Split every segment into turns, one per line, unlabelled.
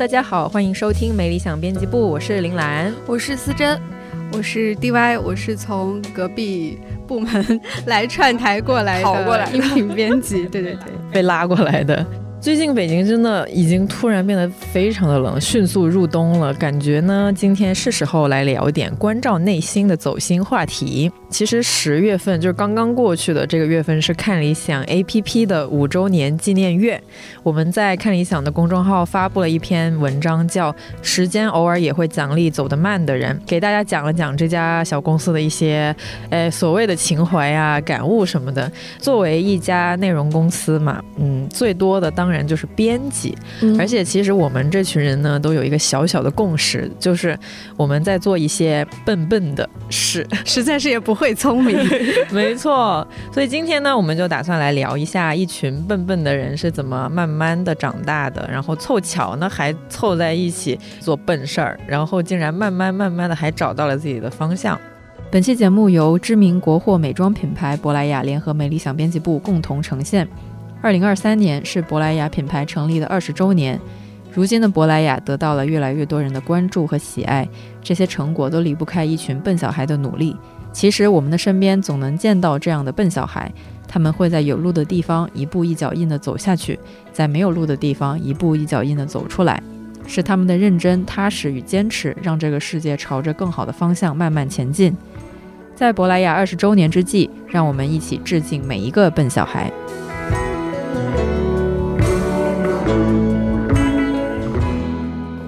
大家好，欢迎收听没理想编辑部，我是林兰，
我是思珍，
我是 DY，我是从隔壁部门来串台过来的音频编辑，对对对，
被拉过来的。最近北京真的已经突然变得非常的冷，迅速入冬了。感觉呢，今天是时候来聊点关照内心的走心话题。其实十月份就是刚刚过去的这个月份，是看理想 APP 的五周年纪念月。我们在看理想的公众号发布了一篇文章，叫《时间偶尔也会奖励走得慢的人》，给大家讲了讲这家小公司的一些，呃，所谓的情怀啊、感悟什么的。作为一家内容公司嘛，嗯，最多的当然就是编辑，而且其实我们这群人呢，都有一个小小的共识，就是我们在做一些笨笨的事，
实在是也不会聪明。
没错，所以今天呢，我们就打算来聊一下一群笨笨的人是怎么慢慢的长大的，然后凑巧呢还凑在一起做笨事儿，然后竟然慢慢慢慢的还找到了自己的方向。本期节目由知名国货美妆品牌珀莱雅联合美理想编辑部共同呈现。二零二三年是珀莱雅品牌成立的二十周年，如今的珀莱雅得到了越来越多人的关注和喜爱，这些成果都离不开一群笨小孩的努力。其实我们的身边总能见到这样的笨小孩，他们会在有路的地方一步一脚印地走下去，在没有路的地方一步一脚印地走出来，是他们的认真、踏实与坚持，让这个世界朝着更好的方向慢慢前进。在珀莱雅二十周年之际，让我们一起致敬每一个笨小孩。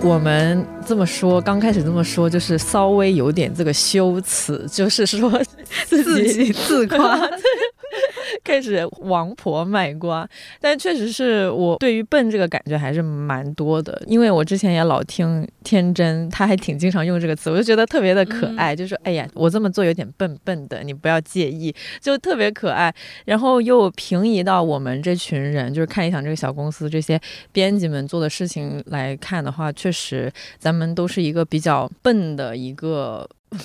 我们这么说，刚开始这么说，就是稍微有点这个羞耻，就是说
自己 自夸。
开始王婆卖瓜，但确实是我对于笨这个感觉还是蛮多的，因为我之前也老听天真，他还挺经常用这个词，我就觉得特别的可爱，就说哎呀，我这么做有点笨笨的，你不要介意，就特别可爱。然后又平移到我们这群人，就是看一想这个小公司这些编辑们做的事情来看的话，确实咱们都是一个比较笨的一个。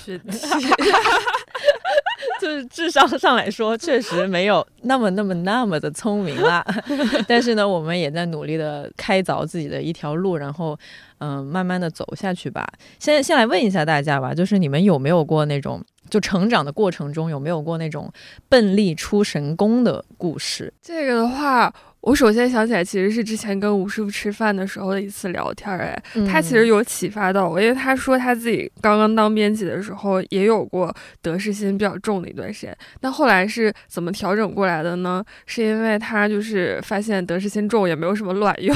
就是智商上来说，确实没有那么那么那么的聪明啦。但是呢，我们也在努力的开凿自己的一条路，然后嗯，慢慢的走下去吧。先先来问一下大家吧，就是你们有没有过那种就成长的过程中有没有过那种笨力出神功的故事？
这个的话。我首先想起来，其实是之前跟吴师傅吃饭的时候的一次聊天，哎，他其实有启发到我，因为他说他自己刚刚当编辑的时候也有过得失心比较重的一段时间，那后来是怎么调整过来的呢？是因为他就是发现得失心重也没有什么卵用。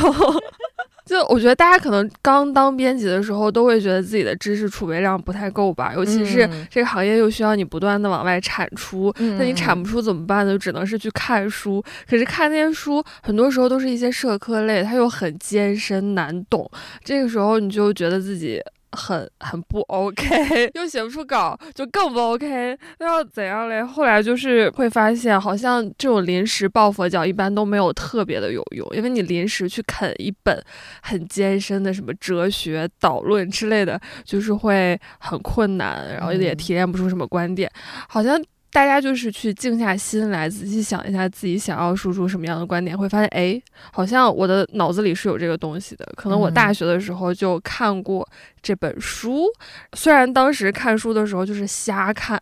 就我觉得大家可能刚当编辑的时候，都会觉得自己的知识储备量不太够吧，尤其是这个行业又需要你不断的往外产出，那你产不出怎么办呢？就只能是去看书。可是看那些书，很多时候都是一些社科类，它又很艰深难懂，这个时候你就觉得自己。很很不 OK，又写不出稿，就更不 OK。那要怎样嘞？后来就是会发现，好像这种临时抱佛脚一般都没有特别的有用，因为你临时去啃一本很艰深的什么哲学导论之类的，就是会很困难，然后也提炼不出什么观点，好像。大家就是去静下心来，仔细想一下自己想要输出什么样的观点，会发现，哎，好像我的脑子里是有这个东西的。可能我大学的时候就看过这本书，虽然当时看书的时候就是瞎看，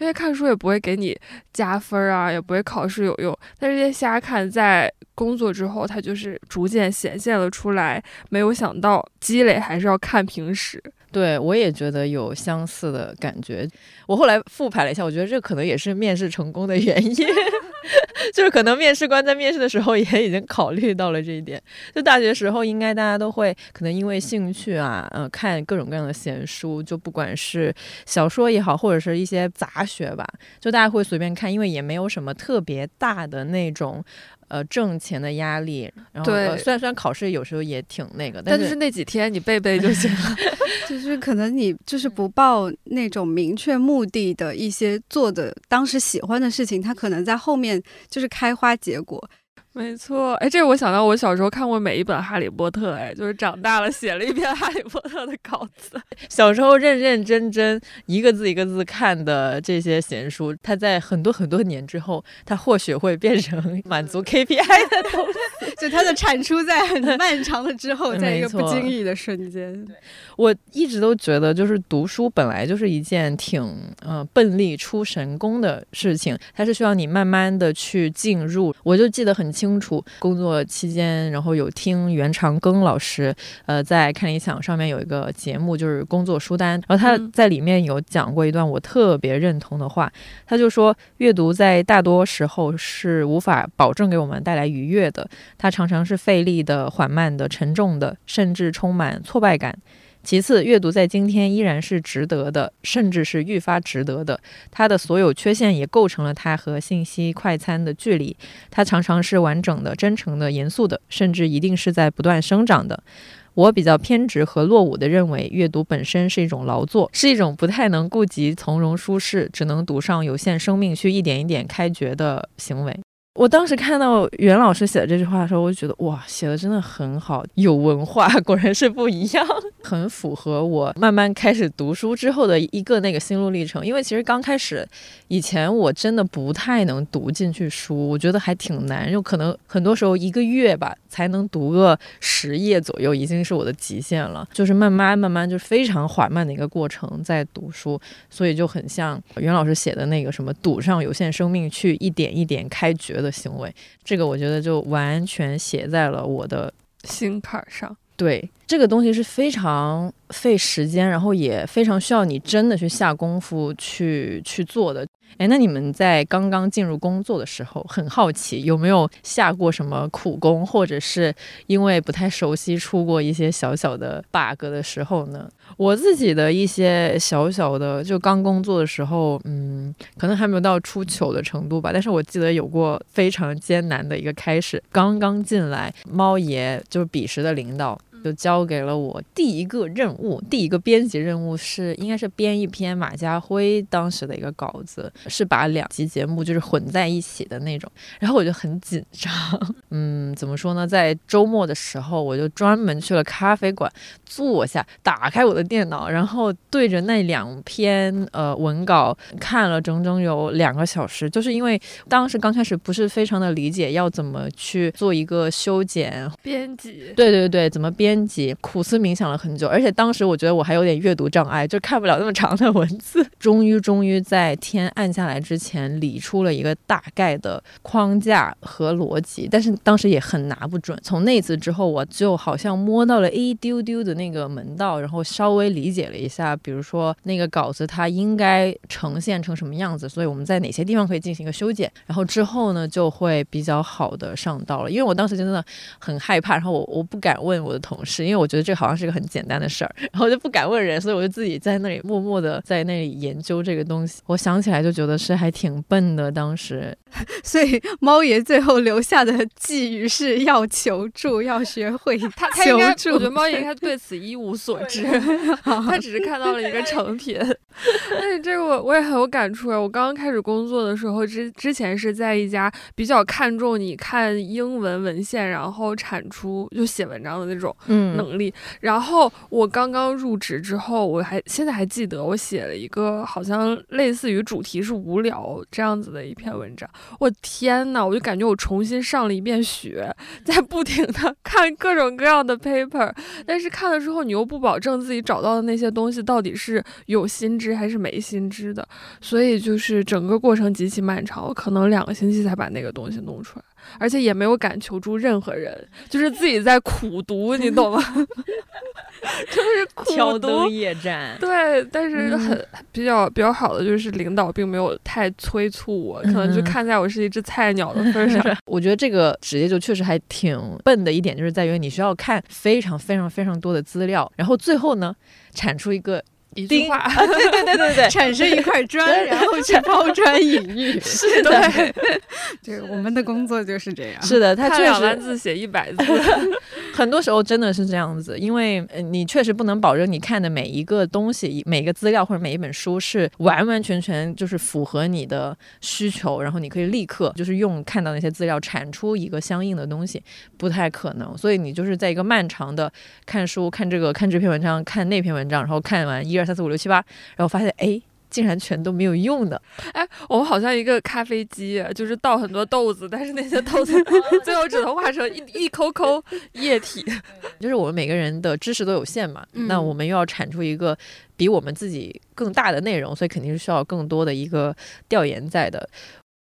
因为看书也不会给你加分啊，也不会考试有用。但是这些瞎看在工作之后，它就是逐渐显现了出来。没有想到积累还是要看平时。
对，我也觉得有相似的感觉。我后来复盘了一下，我觉得这可能也是面试成功的原因，就是可能面试官在面试的时候也已经考虑到了这一点。就大学时候，应该大家都会可能因为兴趣啊，呃，看各种各样的闲书，就不管是小说也好，或者是一些杂学吧，就大家会随便看，因为也没有什么特别大的那种。呃，挣钱的压力，然后虽然虽然考试有时候也挺那个，但
就是那几天你背背就行了。
就是可能你就是不报那种明确目的的一些做的当时喜欢的事情，它可能在后面就是开花结果。
没错，哎，这我想到我小时候看过每一本《哈利波特》，哎，就是长大了写了一篇《哈利波特》的稿子。
小时候认认真真一个字一个字看的这些闲书，它在很多很多年之后，它或许会变成满足 KPI 的东西，
就它的产出在很漫长的之后，在一个不经意的瞬间。
我一直都觉得，就是读书本来就是一件挺呃笨力出神功的事情，它是需要你慢慢的去进入。我就记得很清。清楚，工作期间，然后有听袁长庚老师，呃，在看理想上面有一个节目，就是工作书单，然后他在里面有讲过一段我特别认同的话，他就说，阅读在大多时候是无法保证给我们带来愉悦的，它常常是费力的、缓慢的、沉重的，甚至充满挫败感。其次，阅读在今天依然是值得的，甚至是愈发值得的。它的所有缺陷也构成了它和信息快餐的距离。它常常是完整的、真诚的、严肃的，甚至一定是在不断生长的。我比较偏执和落伍地认为，阅读本身是一种劳作，是一种不太能顾及从容舒适，只能赌上有限生命去一点一点开掘的行为。我当时看到袁老师写的这句话的时候，我就觉得哇，写的真的很好，有文化，果然是不一样，很符合我慢慢开始读书之后的一个那个心路历程。因为其实刚开始以前我真的不太能读进去书，我觉得还挺难，就可能很多时候一个月吧才能读个十页左右，已经是我的极限了。就是慢慢慢慢，就是非常缓慢的一个过程在读书，所以就很像袁老师写的那个什么，赌上有限生命去一点一点开掘的。的行为，这个我觉得就完全写在了我的
心坎上。
对，这个东西是非常费时间，然后也非常需要你真的去下功夫去去做的。哎，那你们在刚刚进入工作的时候，很好奇有没有下过什么苦功，或者是因为不太熟悉出过一些小小的 bug 的时候呢？我自己的一些小小的，就刚工作的时候，嗯，可能还没有到出糗的程度吧。但是我记得有过非常艰难的一个开始，刚刚进来，猫爷就是彼时的领导。就交给了我第一个任务，第一个编辑任务是应该是编一篇马家辉当时的一个稿子，是把两集节目就是混在一起的那种。然后我就很紧张，嗯，怎么说呢？在周末的时候，我就专门去了咖啡馆坐下，打开我的电脑，然后对着那两篇呃文稿看了整整有两个小时。就是因为当时刚开始不是非常的理解要怎么去做一个修剪
编辑，
对对对，怎么编。编辑苦思冥想了很久，而且当时我觉得我还有点阅读障碍，就看不了那么长的文字。终于，终于在天暗下来之前理出了一个大概的框架和逻辑，但是当时也很拿不准。从那次之后，我就好像摸到了一丢丢的那个门道，然后稍微理解了一下，比如说那个稿子它应该呈现成什么样子，所以我们在哪些地方可以进行一个修剪，然后之后呢就会比较好的上道了。因为我当时真的很害怕，然后我我不敢问我的同。是因为我觉得这好像是个很简单的事儿，然后就不敢问人，所以我就自己在那里默默的在那里研究这个东西。我想起来就觉得是还挺笨的，当时。
所以猫爷最后留下的寄语是要求助，要学会
他他应该，我觉得猫爷他对此一无所知，他只是看到了一个成品。但 是这个我我也很有感触啊！我刚刚开始工作的时候，之之前是在一家比较看重你看英文文献，然后产出就写文章的那种。能力。然后我刚刚入职之后，我还现在还记得，我写了一个好像类似于主题是无聊这样子的一篇文章。我天呐，我就感觉我重新上了一遍学，在不停的看各种各样的 paper，但是看了之后，你又不保证自己找到的那些东西到底是有新知还是没新知的，所以就是整个过程极其漫长，我可能两个星期才把那个东西弄出来。而且也没有敢求助任何人，就是自己在苦读，你懂吗？就是苦读
夜战。
对，但是很比较比较好的就是领导并没有太催促我，可能就看在我是一只菜鸟的 份上。
我觉得这个职业就确实还挺笨的一点，就是在于你需要看非常非常非常多的资料，然后最后呢产出一个。
一句话，
对对对对对，
产生一块砖，然后去抛砖引玉。
是的，
对，我们的工作就是这样。
是的，他确实
字写一百字，
很多时候真的是这样子，因为你确实不能保证你看的每一个东西、每一个资料或者每一本书是完完全全就是符合你的需求，然后你可以立刻就是用看到那些资料产出一个相应的东西，不太可能。所以你就是在一个漫长的看书、看这个、看这篇文章、看那篇文章，然后看完一二三四五六七八，然后发现哎。竟然全都没有用的，
哎，我们好像一个咖啡机，就是倒很多豆子，但是那些豆子 最后只能化成一一抠抠液体。
就是我们每个人的知识都有限嘛，那我们又要产出一个比我们自己更大的内容，所以肯定是需要更多的一个调研在的。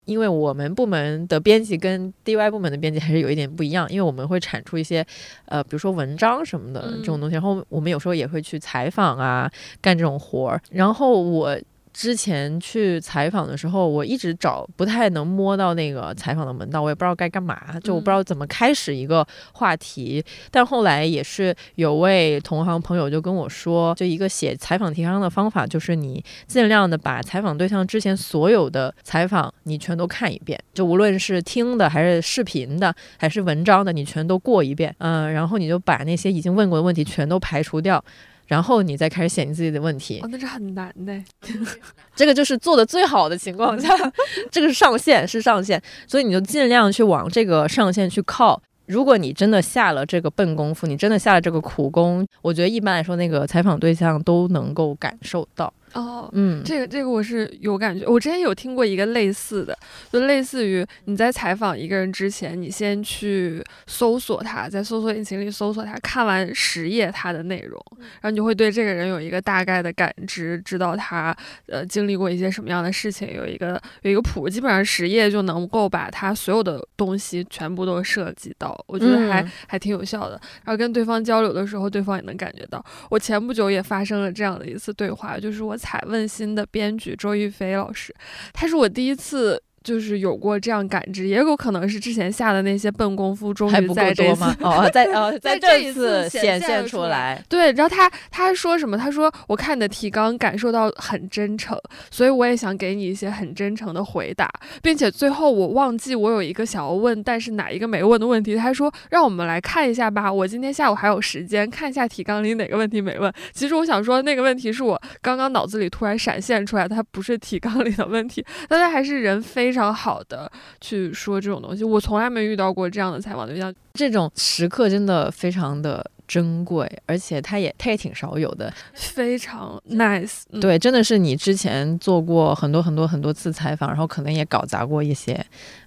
因为我们部门的编辑跟 DY 部门的编辑还是有一点不一样，因为我们会产出一些，呃，比如说文章什么的这种东西，然后我们有时候也会去采访啊，干这种活儿，然后我。之前去采访的时候，我一直找不太能摸到那个采访的门道，我也不知道该干嘛，就我不知道怎么开始一个话题。但后来也是有位同行朋友就跟我说，就一个写采访提纲的方法，就是你尽量的把采访对象之前所有的采访你全都看一遍，就无论是听的还是视频的还是文章的，你全都过一遍。嗯，然后你就把那些已经问过的问题全都排除掉。然后你再开始写你自己的问题，
哦，那是很难的。
这个就是做的最好的情况下，这个是上限，是上限，所以你就尽量去往这个上限去靠。如果你真的下了这个笨功夫，你真的下了这个苦功，我觉得一般来说，那个采访对象都能够感受到。
哦，嗯，这个这个我是有感觉。我之前有听过一个类似的，就类似于你在采访一个人之前，你先去搜索他，在搜索引擎里搜索他，看完十页他的内容，然后你就会对这个人有一个大概的感知，知道他呃经历过一些什么样的事情，有一个有一个谱，基本上十页就能够把他所有的东西全部都涉及到，我觉得还还挺有效的。然后跟对方交流的时候，对方也能感觉到。我前不久也发生了这样的一次对话，就是我。采问心的编剧周玉飞老师，他是我第一次。就是有过这样感知，也有可能是之前下的那些笨功夫，终于在这次
哦，在哦，
在
这
一次
显
现
出来。
对，然后他他还说什么？他说我看你的提纲，感受到很真诚，所以我也想给你一些很真诚的回答，并且最后我忘记我有一个想要问，但是哪一个没问的问题。他说让我们来看一下吧，我今天下午还有时间看一下提纲里哪个问题没问。其实我想说那个问题是我刚刚脑子里突然闪现出来的，它不是提纲里的问题，但他还是人非。非常好的去说这种东西，我从来没遇到过这样的采访对象。
这种时刻真的非常的珍贵，而且他也他也挺少有的，
非常 nice。
对，真的是你之前做过很多很多很多次采访，然后可能也搞砸过一些，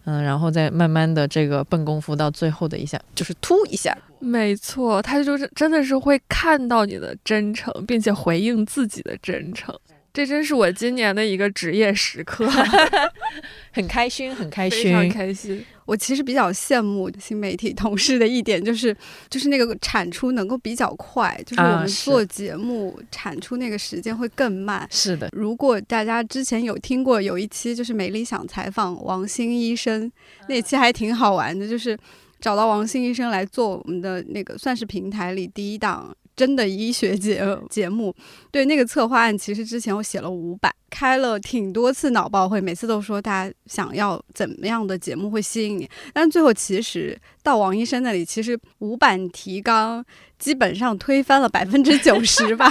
嗯，然后再慢慢的这个笨功夫到最后的一下，就是突一下。
没错，他就是真的是会看到你的真诚，并且回应自己的真诚。这真是我今年的一个职业时刻，
很开心，很开心，
非常开心。
我其实比较羡慕新媒体同事的一点，就是就是那个产出能够比较快，就是我们做节目产出那个时间会更慢。
是的，
如果大家之前有听过有一期就是美理想采访王兴医生，那期还挺好玩的，就是找到王兴医生来做我们的那个算是平台里第一档。真的医学节节目，对那个策划案，其实之前我写了五版，开了挺多次脑报会，每次都说大家想要怎么样的节目会吸引你，但最后其实到王医生那里，其实五版提纲基本上推翻了百分之九十 吧，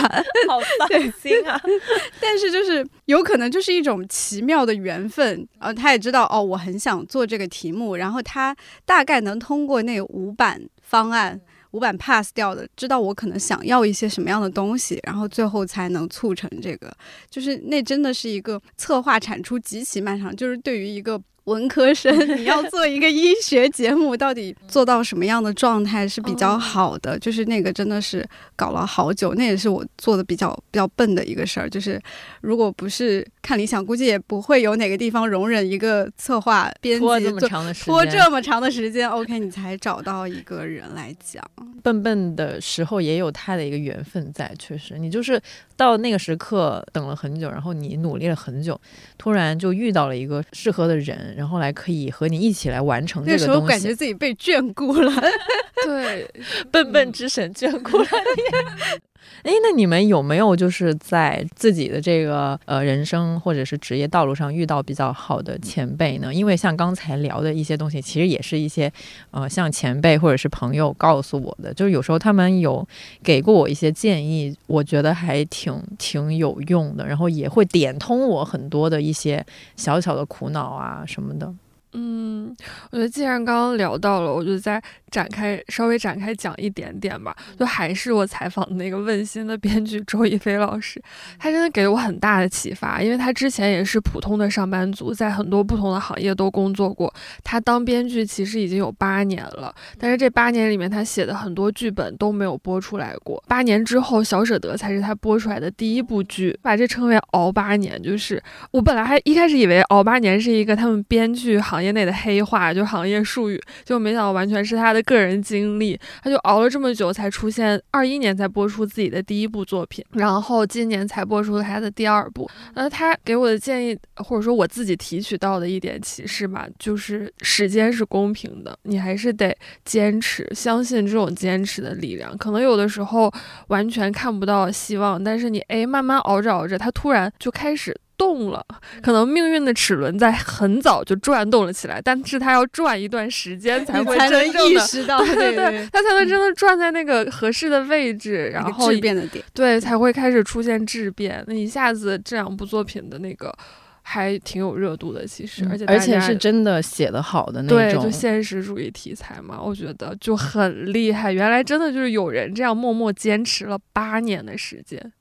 好 伤心啊！
但是就是有可能就是一种奇妙的缘分，呃，他也知道哦，我很想做这个题目，然后他大概能通过那五版方案。五版 pass 掉的，知道我可能想要一些什么样的东西，然后最后才能促成这个，就是那真的是一个策划产出极其漫长，就是对于一个。文科生，你要做一个医学节目，到底做到什么样的状态是比较好的？就是那个真的是搞了好久，那也是我做的比较比较笨的一个事儿。就是如果不是看理想，估计也不会有哪个地方容忍一个策划编辑拖
这么长的时间，
拖这么长的时间。OK，你才找到一个人来讲。
笨笨的时候也有他的一个缘分在，确实，你就是到那个时刻等了很久，然后你努力了很久，突然就遇到了一个适合的人。然后来可以和你一起来完成这个东西。
那时候感觉自己被眷顾了，
对，
笨笨之神眷顾了你。哎，那你们有没有就是在自己的这个呃人生或者是职业道路上遇到比较好的前辈呢？因为像刚才聊的一些东西，其实也是一些呃像前辈或者是朋友告诉我的，就是有时候他们有给过我一些建议，我觉得还挺挺有用的，然后也会点通我很多的一些小小的苦恼啊什么的。
嗯，我觉得既然刚刚聊到了，我就再展开稍微展开讲一点点吧。就还是我采访的那个问心的编剧周一飞老师，他真的给了我很大的启发，因为他之前也是普通的上班族，在很多不同的行业都工作过。他当编剧其实已经有八年了，但是这八年里面他写的很多剧本都没有播出来过。八年之后，《小舍得》才是他播出来的第一部剧，把这称为熬八年。就是我本来还一开始以为熬八年是一个他们编剧行。业内的黑话就行业术语，就没想到完全是他的个人经历。他就熬了这么久才出现，二一年才播出自己的第一部作品，然后今年才播出他的第二部。那他给我的建议，或者说我自己提取到的一点启示吧，就是时间是公平的，你还是得坚持，相信这种坚持的力量。可能有的时候完全看不到希望，但是你哎慢慢熬着熬着，他突然就开始。动了，可能命运的齿轮在很早就转动了起来，但是它要转一段时间才会真正
意识到，
对对对，它才能真的转在那个合适的位置，然后
质变的点，
对，才会开始出现质变。那一下子这两部作品的那个还挺有热度的，其实，而且
而且是真的写的好的那种，
对，就现实主义题材嘛，我觉得就很厉害。原来真的就是有人这样默默坚持了八年的时间。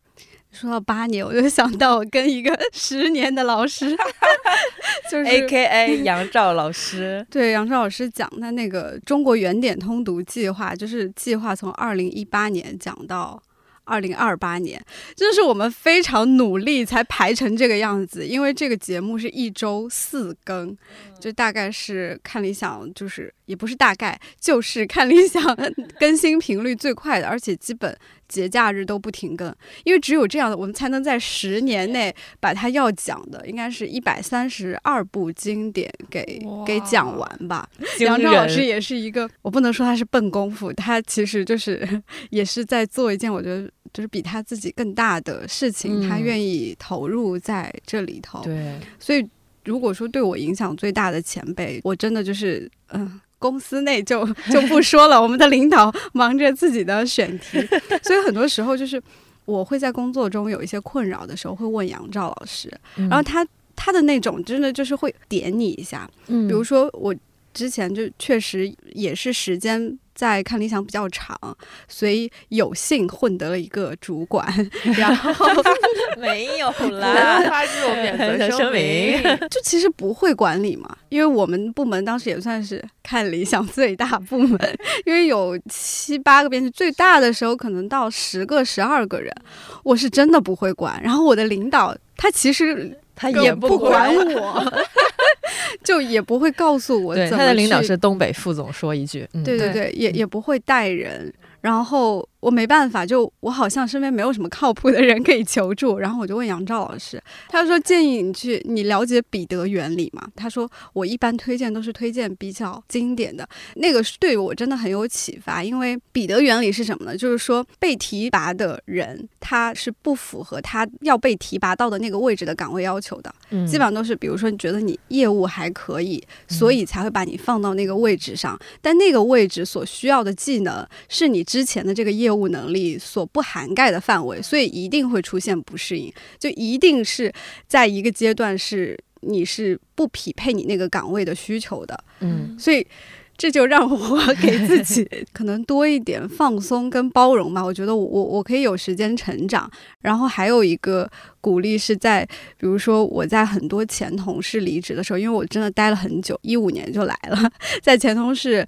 说到八年，我就想到我跟一个 十年的老师，就是
A K A 杨照老师。
对，杨照老师讲他那个中国原点通读计划，就是计划从二零一八年讲到二零二八年，就是我们非常努力才排成这个样子。因为这个节目是一周四更，就大概是看理想，就是也不是大概，就是看理想更新频率最快的，而且基本。节假日都不停更，因为只有这样的，我们才能在十年内把它要讲的，应该是一百三十二部经典给给讲完吧。杨照老师也是一个，我不能说他是笨功夫，他其实就是也是在做一件我觉得就是比他自己更大的事情，他愿意投入在这里头。
对，
所以如果说对我影响最大的前辈，我真的就是嗯。公司内就 就不说了，我们的领导忙着自己的选题，所以很多时候就是我会在工作中有一些困扰的时候，会问杨照老师，然后他他的那种真的就是会点你一下，嗯，比如说我之前就确实也是时间。在看理想比较长，所以有幸混得了一个主管，然后
没有啦，
发这种免责声明，
就其实不会管理嘛，因为我们部门当时也算是看理想最大部门，因为有七八个编辑，最大的时候可能到十个、十二个人，我是真的不会管。然后我的领导他其实
他也
不
管
我。就也不会告诉我，
对他的领导是东北副总，说一句，
对对对，也也不会带人，然后。我没办法，就我好像身边没有什么靠谱的人可以求助，然后我就问杨照老师，他说建议你去，你了解彼得原理吗？他说我一般推荐都是推荐比较经典的，那个对我真的很有启发，因为彼得原理是什么呢？就是说被提拔的人他是不符合他要被提拔到的那个位置的岗位要求的，嗯，基本上都是比如说你觉得你业务还可以，所以才会把你放到那个位置上，但那个位置所需要的技能是你之前的这个业务能力所不涵盖的范围，所以一定会出现不适应，就一定是在一个阶段是你是不匹配你那个岗位的需求的，嗯，所以这就让我给自己 可能多一点放松跟包容吧。我觉得我我我可以有时间成长，然后还有一个鼓励是在，比如说我在很多前同事离职的时候，因为我真的待了很久，一五年就来了，在前同事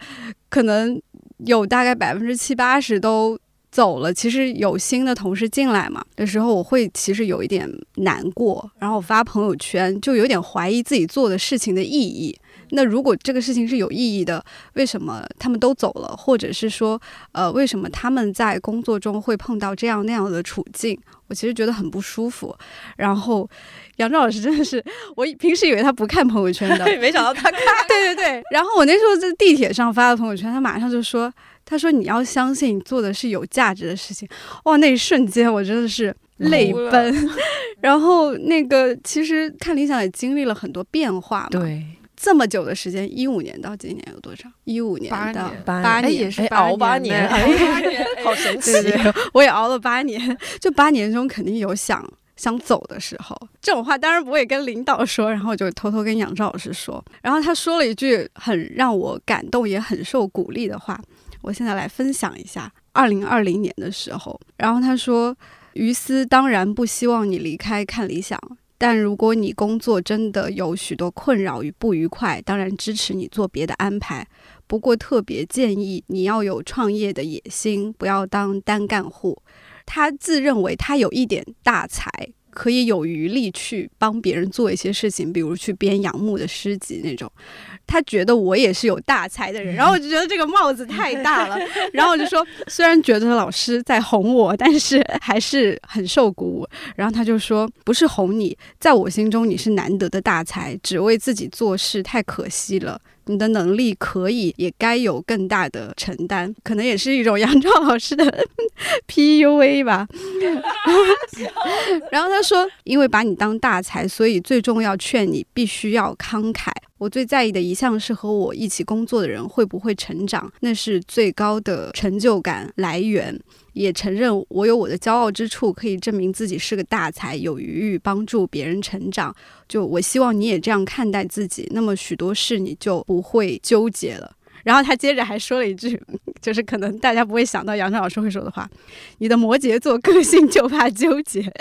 可能。有大概百分之七八十都走了，其实有新的同事进来嘛的时候，我会其实有一点难过，然后我发朋友圈就有点怀疑自己做的事情的意义，那如果这个事情是有意义的，为什么他们都走了？或者是说，呃，为什么他们在工作中会碰到这样那样的处境？我其实觉得很不舒服。然后，杨照老师真的是，我平时以为他不看朋友圈的，
没想到他看。
对对对。然后我那时候在地铁上发的朋友圈，他马上就说：“他说你要相信你做的是有价值的事情。”哇，那一瞬间我真的是泪奔。然后那个其实看理想也经历了很多变化嘛。
对。
这么久的时间，一五年到今年有多少？一五年到
八
年，
也是
熬 八
年，
好神奇！
我也熬了八年，就八年中肯定有想想走的时候。这种话当然不会跟领导说，然后我就偷偷跟杨照老师说。然后他说了一句很让我感动，也很受鼓励的话，我现在来分享一下。二零二零年的时候，然后他说：“于思当然不希望你离开看理想。”但如果你工作真的有许多困扰与不愉快，当然支持你做别的安排。不过特别建议你要有创业的野心，不要当单干户。他自认为他有一点大才。可以有余力去帮别人做一些事情，比如去编杨牧的诗集那种。他觉得我也是有大才的人，然后我就觉得这个帽子太大了。然后我就说，虽然觉得老师在哄我，但是还是很受鼓舞。然后他就说，不是哄你，在我心中你是难得的大才，只为自己做事太可惜了。你的能力可以，也该有更大的承担，可能也是一种杨超老师的 PUA 吧。然后他说：“因为把你当大才，所以最重要劝你必须要慷慨。我最在意的一项是和我一起工作的人会不会成长，那是最高的成就感来源。”也承认我有我的骄傲之处，可以证明自己是个大才，有余欲帮助别人成长。就我希望你也这样看待自己，那么许多事你就不会纠结了。然后他接着还说了一句，就是可能大家不会想到杨照老师会说的话：你的摩羯座个性就怕纠结，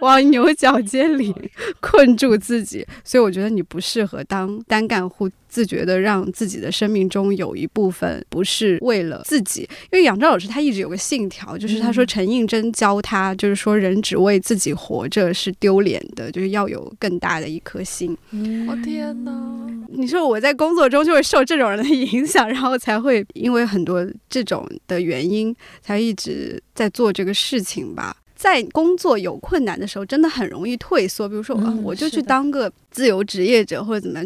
往牛角尖里困住自己，所以我觉得你不适合当单干户。自觉的让自己的生命中有一部分不是为了自己，因为杨照老师他一直有个信条，就是他说陈应真教他，就是说人只为自己活着是丢脸的，就是要有更大的一颗心。
我天哪！
你说我在工作中就会受这种人的影响，然后才会因为很多这种的原因，才一直在做这个事情吧。在工作有困难的时候，真的很容易退缩。比如说，我就去当个自由职业者，或者怎么，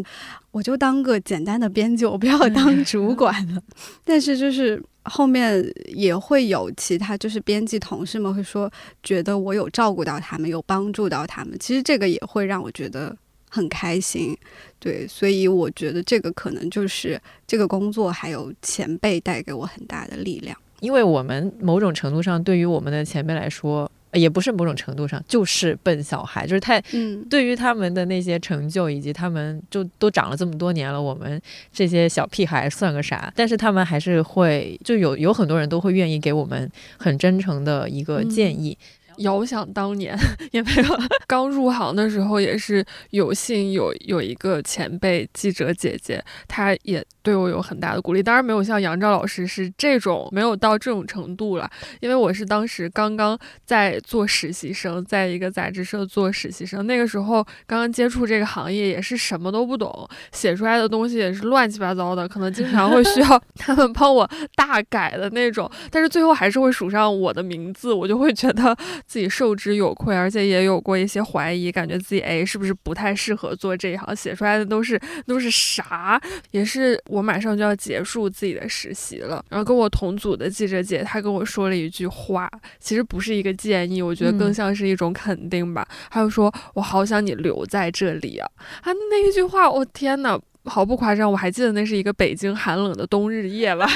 我就当个简单的编辑，我不要当主管了。但是，就是后面也会有其他，就是编辑同事们会说，觉得我有照顾到他们，有帮助到他们。其实这个也会让我觉得很开心。对，所以我觉得这个可能就是这个工作还有前辈带给我很大的力量。
因为我们某种程度上，对于我们的前辈来说。也不是某种程度上，就是笨小孩，就是太，嗯对于他们的那些成就以及他们就都长了这么多年了，我们这些小屁孩算个啥？但是他们还是会，就有有很多人都会愿意给我们很真诚的一个建议。
遥想当年，也没有刚入行的时候，也是有幸有有一个前辈记者姐姐，她也对我有很大的鼓励。当然没有像杨照老师是这种，没有到这种程度了。因为我是当时刚刚在做实习生，在一个杂志社做实习生，那个时候刚刚接触这个行业，也是什么都不懂，写出来的东西也是乱七八糟的，可能经常会需要 他们帮我大改的那种。但是最后还是会署上我的名字，我就会觉得。自己受之有愧，而且也有过一些怀疑，感觉自己哎是不是不太适合做这一行？写出来的都是都是啥？也是我马上就要结束自己的实习了，然后跟我同组的记者姐她跟我说了一句话，其实不是一个建议，我觉得更像是一种肯定吧。她就说：“我好想你留在这里啊！”啊，那一句话，我天呐！毫不夸张，我还记得那是一个北京寒冷的冬日夜晚，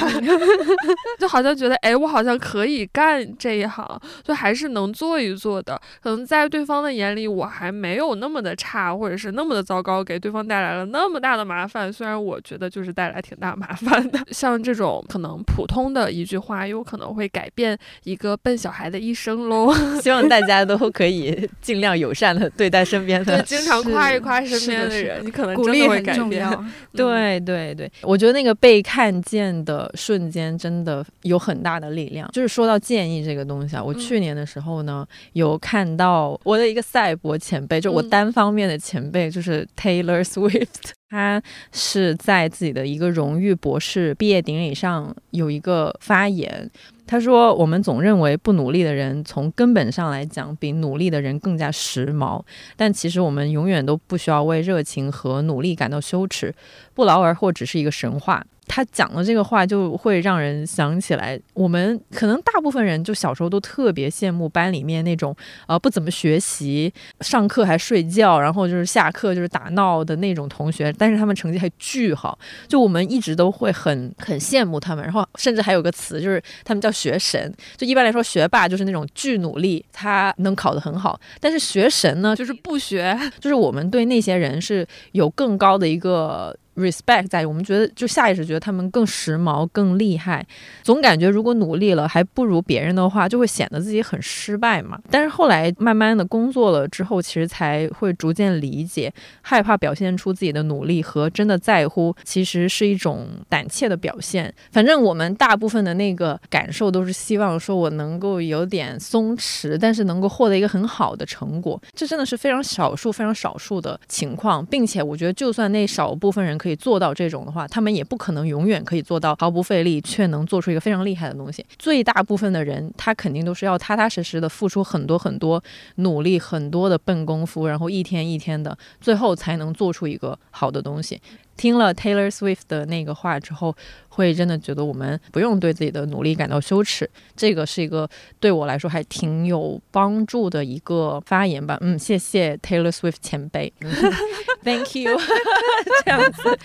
就好像觉得，哎，我好像可以干这一行，就还是能做一做的。可能在对方的眼里，我还没有那么的差，或者是那么的糟糕，给对方带来了那么大的麻烦。虽然我觉得就是带来挺大麻烦的。像这种可能普通的一句话，有可能会改变一个笨小孩的一生喽。
希望大家都可以尽量友善的对待身边的，
对，经常夸一夸身边的人，你可能
真的会改变。
对对对，我觉得那个被看见的瞬间真的有很大的力量。就是说到建议这个东西啊，我去年的时候呢，有看到我的一个赛博前辈，就我单方面的前辈，就是 Taylor Swift。他是在自己的一个荣誉博士毕业典礼上有一个发言。他说：“我们总认为不努力的人，从根本上来讲，比努力的人更加时髦。但其实我们永远都不需要为热情和努力感到羞耻，不劳而获只是一个神话。”他讲的这个话就会让人想起来，我们可能大部分人就小时候都特别羡慕班里面那种呃不怎么学习、上课还睡觉，然后就是下课就是打闹的那种同学，但是他们成绩还巨好。就我们一直都会很 很羡慕他们，然后甚至还有个词就是他们叫学神。就一般来说，学霸就是那种巨努力，他能考得很好，但是学神呢，
就是不学，
就是我们对那些人是有更高的一个。Respect 在，我们觉得就下意识觉得他们更时髦、更厉害，总感觉如果努力了还不如别人的话，就会显得自己很失败嘛。但是后来慢慢的工作了之后，其实才会逐渐理解，害怕表现出自己的努力和真的在乎，其实是一种胆怯的表现。反正我们大部分的那个感受都是希望说我能够有点松弛，但是能够获得一个很好的成果。这真的是非常少数、非常少数的情况，并且我觉得就算那少部分人。可以做到这种的话，他们也不可能永远可以做到毫不费力，却能做出一个非常厉害的东西。最大部分的人，他肯定都是要踏踏实实的付出很多很多努力，很多的笨功夫，然后一天一天的，最后才能做出一个好的东西。听了 Taylor Swift 的那个话之后，会真的觉得我们不用对自己的努力感到羞耻。这个是一个对我来说还挺有帮助的一个发言吧。嗯，谢谢 Taylor Swift 前辈，Thank you。这样子，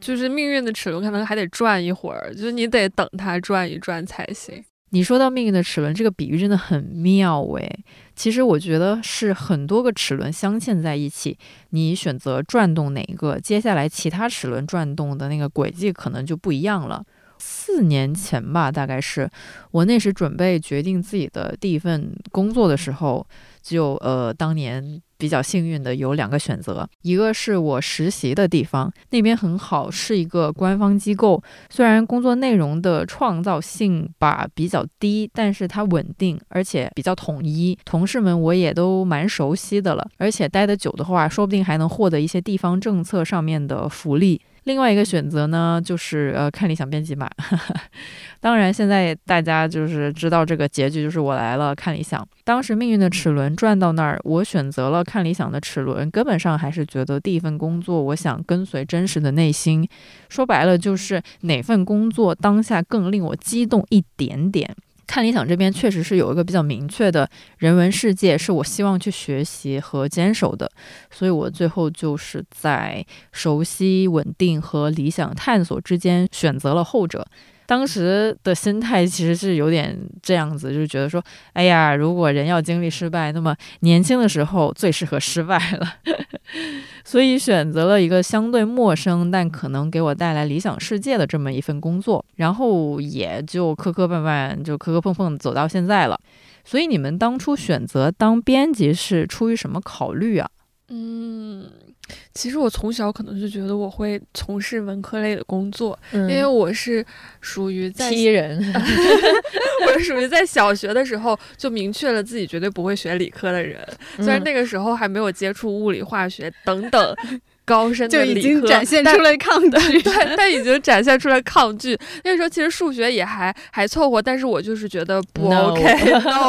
就是命运的齿轮可能还得转一会儿，就是你得等它转一转才行。
你说到命运的齿轮，这个比喻真的很妙诶。其实我觉得是很多个齿轮镶嵌在一起，你选择转动哪一个，接下来其他齿轮转动的那个轨迹可能就不一样了。四年前吧，大概是我那时准备决定自己的第一份工作的时候，就呃当年。比较幸运的有两个选择，一个是我实习的地方，那边很好，是一个官方机构。虽然工作内容的创造性吧比较低，但是它稳定，而且比较统一。同事们我也都蛮熟悉的了，而且待得久的话，说不定还能获得一些地方政策上面的福利。另外一个选择呢，就是呃看理想编辑吧。当然，现在大家就是知道这个结局，就是我来了看理想。当时命运的齿轮转到那儿，我选择了看理想的齿轮，根本上还是觉得第一份工作，我想跟随真实的内心。说白了，就是哪份工作当下更令我激动一点点。看理想这边确实是有一个比较明确的人文世界，是我希望去学习和坚守的，所以我最后就是在熟悉、稳定和理想探索之间选择了后者。当时的心态其实是有点这样子，就是觉得说，哎呀，如果人要经历失败，那么年轻的时候最适合失败了，所以选择了一个相对陌生但可能给我带来理想世界的这么一份工作，然后也就磕磕绊绊，就磕磕碰碰走到现在了。所以你们当初选择当编辑是出于什么考虑啊？
嗯。其实我从小可能就觉得我会从事文科类的工作，因为我是属于在
踢人，
我是属于在小学的时候就明确了自己绝对不会学理科的人。虽然那个时候还没有接触物理、化学等等 高深的
理科，就已经展现出了抗拒，
对，但已经展现出来抗拒。那个时候其实数学也还还凑合，但是我就是觉得不 OK。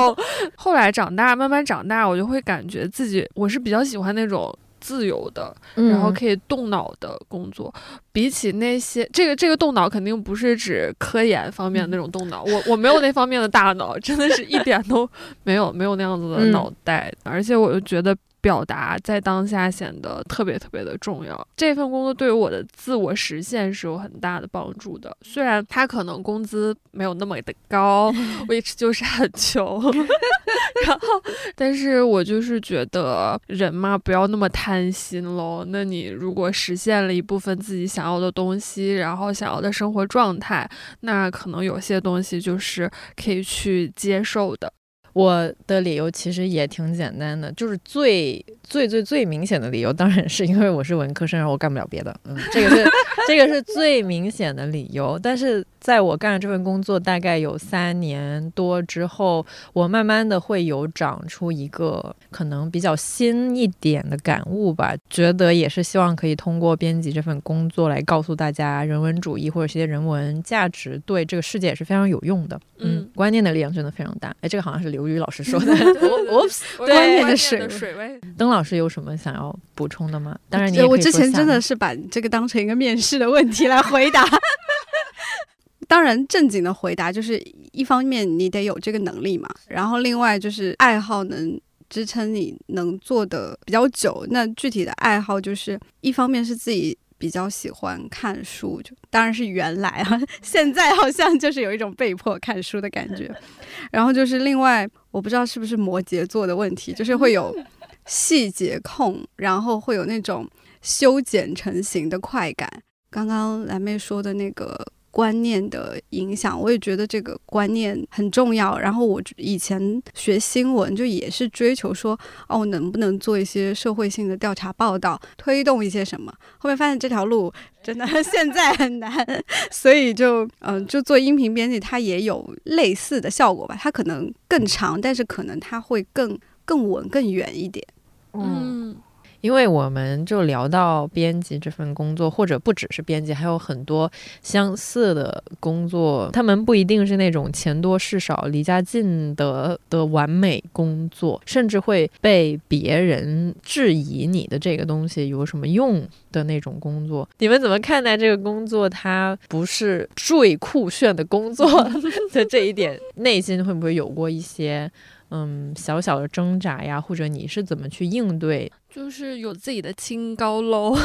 后来长大，慢慢长大，我就会感觉自己我是比较喜欢那种。自由的，然后可以动脑的工作，比起那些这个这个动脑肯定不是指科研方面的那种动脑，我我没有那方面的大脑，真的是一点都没有没有那样子的脑袋，而且我就觉得。表达在当下显得特别特别的重要。这份工作对于我的自我实现是有很大的帮助的。虽然他可能工资没有那么的高，我一直就是很穷。然后，但是我就是觉得人嘛，不要那么贪心喽。那你如果实现了一部分自己想要的东西，然后想要的生活状态，那可能有些东西就是可以去接受的。
我的理由其实也挺简单的，就是最最最最明显的理由，当然是因为我是文科生，然后我干不了别的。嗯，这个是 这个是最明显的理由。但是在我干了这份工作大概有三年多之后，我慢慢的会有长出一个可能比较新一点的感悟吧，觉得也是希望可以通过编辑这份工作来告诉大家，人文主义或者一些人文价值对这个世界也是非常有用的。嗯，观念的力量真的非常大。哎，这个好像是刘宇老师说的。
我
我观念
的
水
水位。
邓老师有什么想要补充的吗？当然，你
我之前真的是把这个当成一个面试的问题来回答。当然，正经的回答就是：一方面你得有这个能力嘛，然后另外就是爱好能支撑你能做的比较久。那具体的爱好就是，一方面是自己比较喜欢看书，就当然是原来啊，现在好像就是有一种被迫看书的感觉。然后就是另外，我不知道是不是摩羯座的问题，就是会有细节控，然后会有那种修剪成型的快感。刚刚蓝妹说的那个。观念的影响，我也觉得这个观念很重要。然后我以前学新闻，就也是追求说，哦，能不能做一些社会性的调查报道，推动一些什么？后面发现这条路真的现在很难，所以就嗯，就做音频编辑，它也有类似的效果吧。它可能更长，但是可能它会更更稳、更远一点。
嗯。因为我们就聊到编辑这份工作，或者不只是编辑，还有很多相似的工作。他们不一定是那种钱多事少、离家近的的完美工作，甚至会被别人质疑你的这个东西有什么用的那种工作。你们怎么看待这个工作？它不是最酷炫的工作 的这一点，内心会不会有过一些？嗯，小小的挣扎呀，或者你是怎么去应对？
就是有自己的清高喽，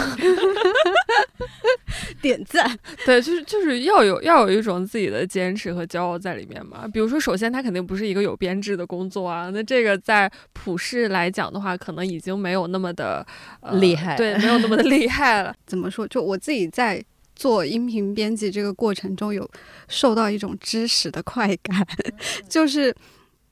点赞。
对，就是就是要有要有一种自己的坚持和骄傲在里面嘛。比如说，首先它肯定不是一个有编制的工作啊，那这个在普世来讲的话，可能已经没有那么的
厉害，
对，没有那么的 厉害了。
怎么说？就我自己在做音频编辑这个过程中，有受到一种知识的快感，就是。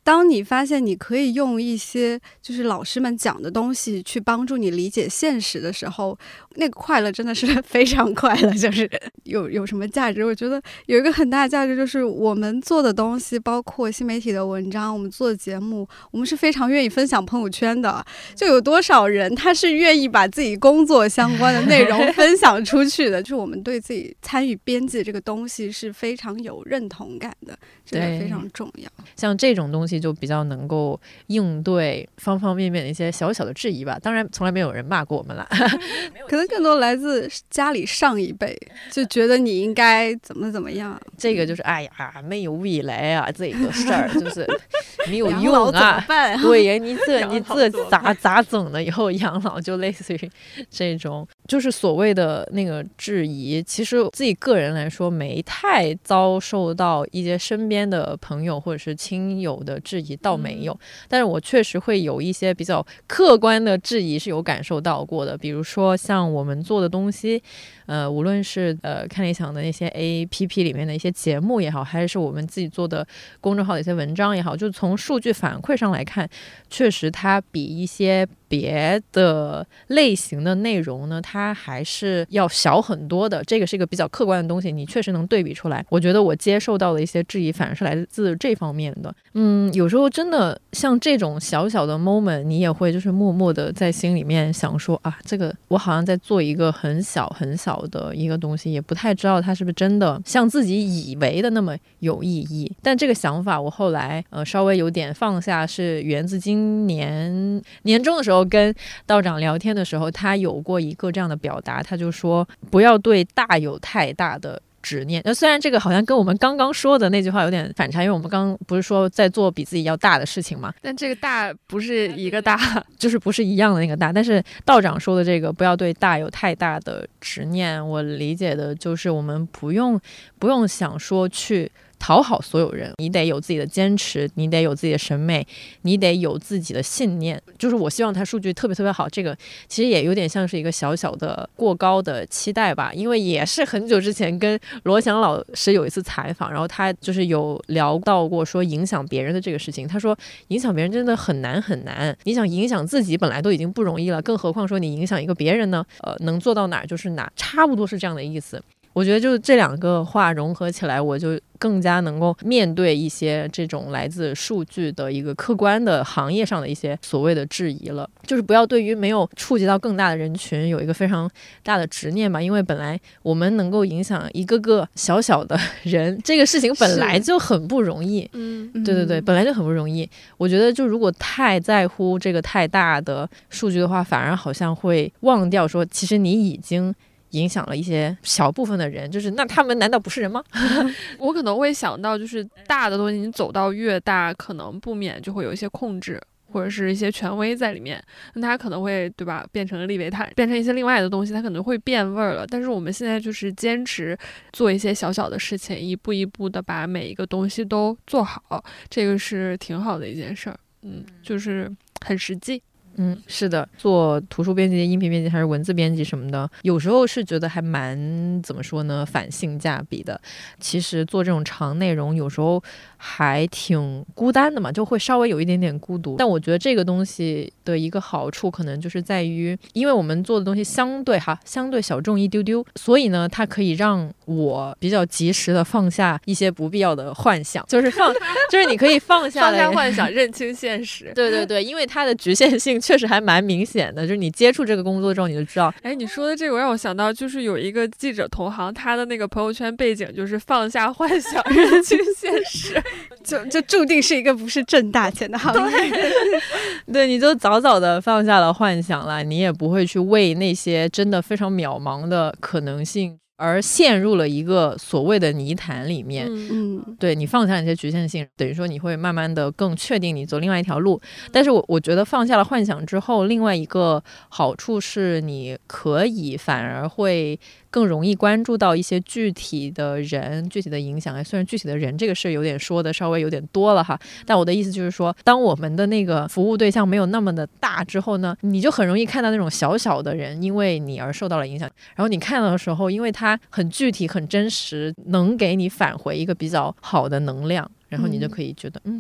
当你发现你可以用一些就是老师们讲的东西去帮助你理解现实的时候，那个快乐真的是 非常快乐。就是有有什么价值？我觉得有一个很大的价值，就是我们做的东西，包括新媒体的文章，我们做的节目，我们是非常愿意分享朋友圈的。就有多少人他是愿意把自己工作相关的内容 分享出去的？就是我们对自己参与编辑这个东西是非常有认同感的，这个非常重要。
像这种东西。就比较能够应对方方面面的一些小小的质疑吧。当然，从来没有人骂过我们啦，
可能更多来自家里上一辈，就觉得你应该怎么怎么样。
这个就是哎呀，没有未来啊，这个事儿就是 没有用啊。对呀，你这 你这咋咋整呢？以后养老就类似于这种，就是所谓的那个质疑。其实自己个人来说，没太遭受到一些身边的朋友或者是亲友的。质疑倒没有，但是我确实会有一些比较客观的质疑是有感受到过的，比如说像我们做的东西。呃，无论是呃看理想的那些 A P P 里面的一些节目也好，还是我们自己做的公众号的一些文章也好，就从数据反馈上来看，确实它比一些别的类型的内容呢，它还是要小很多的。这个是一个比较客观的东西，你确实能对比出来。我觉得我接受到的一些质疑，反而是来自这方面的。嗯，有时候真的像这种小小的 moment，你也会就是默默的在心里面想说啊，这个我好像在做一个很小很小。的一个东西，也不太知道它是不是真的像自己以为的那么有意义。但这个想法，我后来呃稍微有点放下，是源自今年年终的时候跟道长聊天的时候，他有过一个这样的表达，他就说不要对大有太大的。执念，那虽然这个好像跟我们刚刚说的那句话有点反差，因为我们刚不是说在做比自己要大的事情嘛？
但这个大不是一个大，
就是不是一样的那个大。但是道长说的这个不要对大有太大的执念，我理解的就是我们不用不用想说去。讨好所有人，你得有自己的坚持，你得有自己的审美，你得有自己的信念。就是我希望他数据特别特别好，这个其实也有点像是一个小小的过高的期待吧。因为也是很久之前跟罗翔老师有一次采访，然后他就是有聊到过说影响别人的这个事情。他说影响别人真的很难很难，你想影响自己本来都已经不容易了，更何况说你影响一个别人呢？呃，能做到哪儿就是哪，差不多是这样的意思。我觉得就是这两个话融合起来，我就更加能够面对一些这种来自数据的一个客观的行业上的一些所谓的质疑了。就是不要对于没有触及到更大的人群有一个非常大的执念吧，因为本来我们能够影响一个个小小的 人，这个事情本来就很不容易。
嗯，
对对对，本来就很不容易。我觉得就如果太在乎这个太大的数据的话，反而好像会忘掉说，其实你已经。影响了一些小部分的人，就是那他们难道不是人吗？
我可能会想到，就是大的东西，你走到越大，可能不免就会有一些控制或者是一些权威在里面，那它可能会对吧，变成利维坦，变成一些另外的东西，它可能会变味儿了。但是我们现在就是坚持做一些小小的事情，一步一步的把每一个东西都做好，这个是挺好的一件事儿。嗯，就是很实际。
嗯，是的，做图书编辑、音频编辑还是文字编辑什么的，有时候是觉得还蛮怎么说呢，反性价比的。其实做这种长内容，有时候还挺孤单的嘛，就会稍微有一点点孤独。但我觉得这个东西的一个好处，可能就是在于，因为我们做的东西相对哈，相对小众一丢丢，所以呢，它可以让我比较及时的放下一些不必要的幻想，就是放，就是你可以放下
放下幻想，认清现实。
对对对，因为它的局限性。确实还蛮明显的，就是你接触这个工作之后，你就知道。
哎，你说的这个让我想到，就是有一个记者同行，他的那个朋友圈背景就是放下幻想，认清现实，
就就注定是一个不是挣大钱的行业。
对，你就早早的放下了幻想了，你也不会去为那些真的非常渺茫的可能性。而陷入了一个所谓的泥潭里面，
嗯，
对你放下一些局限性，等于说你会慢慢的更确定你走另外一条路。但是我我觉得放下了幻想之后，另外一个好处是你可以反而会。更容易关注到一些具体的人、具体的影响。哎，虽然具体的人这个事有点说的稍微有点多了哈，但我的意思就是说，当我们的那个服务对象没有那么的大之后呢，你就很容易看到那种小小的人因为你而受到了影响。然后你看到的时候，因为它很具体、很真实，能给你返回一个比较好的能量。然后你就可以觉得，嗯，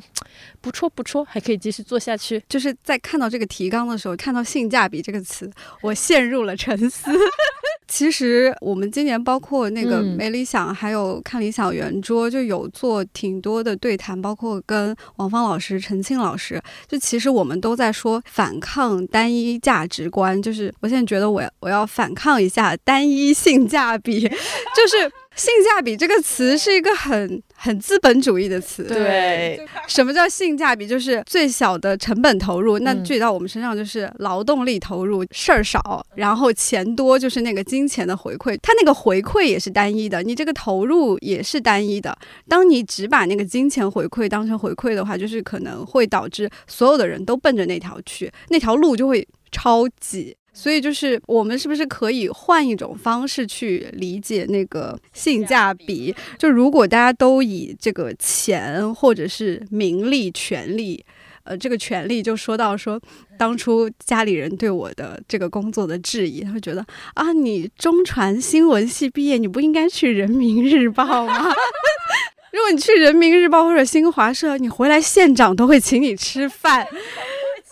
不错不错，还可以继续做下去。
就是在看到这个提纲的时候，看到性价比这个词，我陷入了沉思。其实我们今年包括那个没理想，还有看理想圆桌，就有做挺多的对谈，包括跟王芳老师、陈庆老师。就其实我们都在说反抗单一价值观，就是我现在觉得我我要反抗一下单一性价比，就是。性价比这个词是一个很很资本主义的词。
对，
什么叫性价比？就是最小的成本投入。那具体到我们身上，就是劳动力投入事儿少，然后钱多，就是那个金钱的回馈。它那个回馈也是单一的，你这个投入也是单一的。当你只把那个金钱回馈当成回馈的话，就是可能会导致所有的人都奔着那条去，那条路就会超挤。所以就是我们是不是可以换一种方式去理解那个性价比？就如果大家都以这个钱或者是名利、权利，呃，这个权利就说到说，当初家里人对我的这个工作的质疑，他会觉得啊，你中传新闻系毕业，你不应该去人民日报吗？如果你去人民日报或者新华社，你回来县长都会请你吃饭。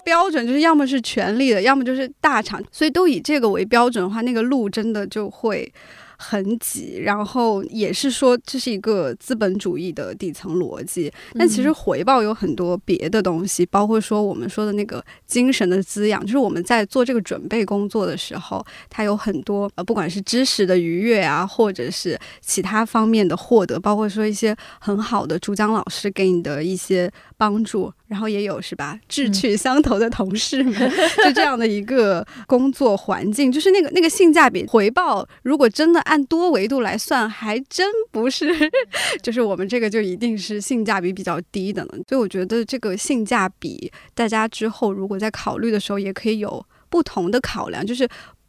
标准就是要么是权力的，要么就是大厂，所以都以这个为标准的话，那个路真的就会。很挤，然后也是说这是一个资本主义的底层逻辑。但其实回报有很多别的东西，包括说我们说的那个精神的滋养，就是我们在做这个准备工作的时候，它有很多呃，不管是知识的愉悦啊，或者是其他方面的获得，包括说一些很好的主讲老师给你的一些帮助，然后也有是吧，志趣相投的同事们，就这样的一个工作环境，就是那个那个性价比回报，如果真的。按多维度来算，还真不是，就是我们这个就一定是性价比比较低的呢。所以我觉得这个性价比，大家之后如果在考虑的时候，也可以有不同的考量，就是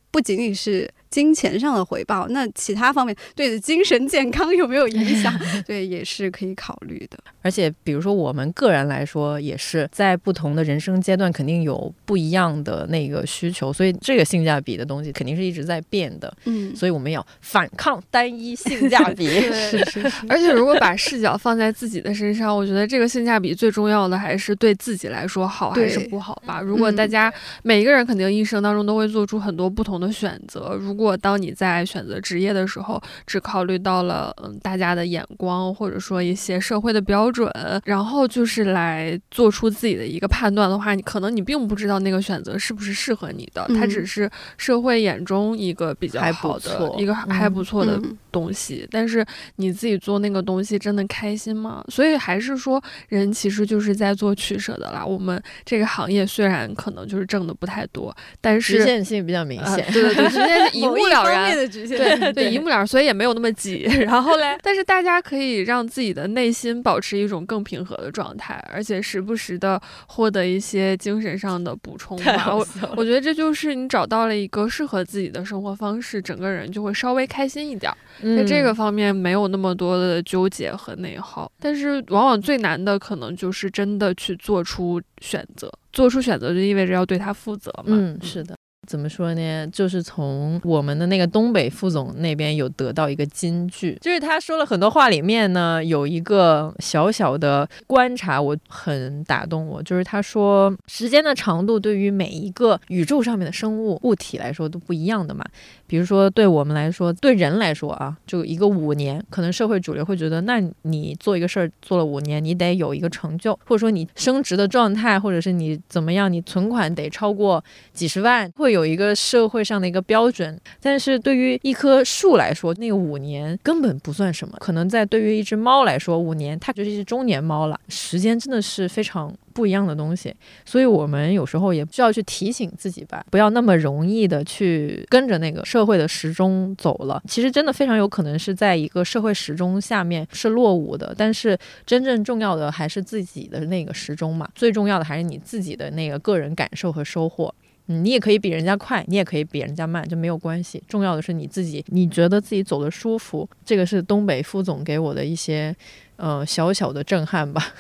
不仅仅是。金钱上的回报，那其他方面对的精神健康有没有影响？对，也是可以考虑的。
而且，比如说我们个人来说，也是在不同的人生阶段，肯定有不一样的那个需求，所以这个性价比的东西肯定是一直在变的。
嗯，
所以我们要反抗单一性价比。
是是是。而且，如果把视角放在自己的身上，我觉得这个性价比最重要的还是对自己来说好还是不好吧。如果大家每一个人肯定一生当中都会做出很多不同的选择，如果当你在选择职业的时候，只考虑到了嗯大家的眼光，或者说一些社会的标准，然后就是来做出自己的一个判断的话，你可能你并不知道那个选择是不是适合你的，它只是社会眼中一个比较好的一个还不错的东西，但是你自己做那个东西真的开心吗？所以还是说，人其实就是在做取舍的啦。我们这个行业虽然可能就是挣的不太多，但是
实现性比较明显，
对对对，直接 一目了然
的局限，
对对一目了然，所以也没有那么挤。然后嘞，但是大家可以让自己的内心保持一种更平和的状态，而且时不时的获得一些精神上的补充吧。我我觉得这就是你找到了一个适合自己的生活方式，整个人就会稍微开心一点，在这个方面没有那么多的纠结和内耗。但是往往最难的可能就是真的去做出选择，做出选择就意味着要对他负责嘛。
嗯，是的。怎么说呢？就是从我们的那个东北副总那边有得到一个金句，就是他说了很多话里面呢，有一个小小的观察，我很打动我，就是他说时间的长度对于每一个宇宙上面的生物物体来说都不一样的嘛。比如说对我们来说，对人来说啊，就一个五年，可能社会主流会觉得，那你做一个事儿做了五年，你得有一个成就，或者说你升职的状态，或者是你怎么样，你存款得超过几十万，会。有一个社会上的一个标准，但是对于一棵树来说，那个五年根本不算什么。可能在对于一只猫来说，五年它就是一只中年猫了。时间真的是非常不一样的东西，所以我们有时候也需要去提醒自己吧，不要那么容易的去跟着那个社会的时钟走了。其实真的非常有可能是在一个社会时钟下面是落伍的，但是真正重要的还是自己的那个时钟嘛。最重要的还是你自己的那个个人感受和收获。你也可以比人家快，你也可以比人家慢，就没有关系。重要的是你自己，你觉得自己走的舒服。这个是东北副总给我的一些，呃，小小的震撼吧。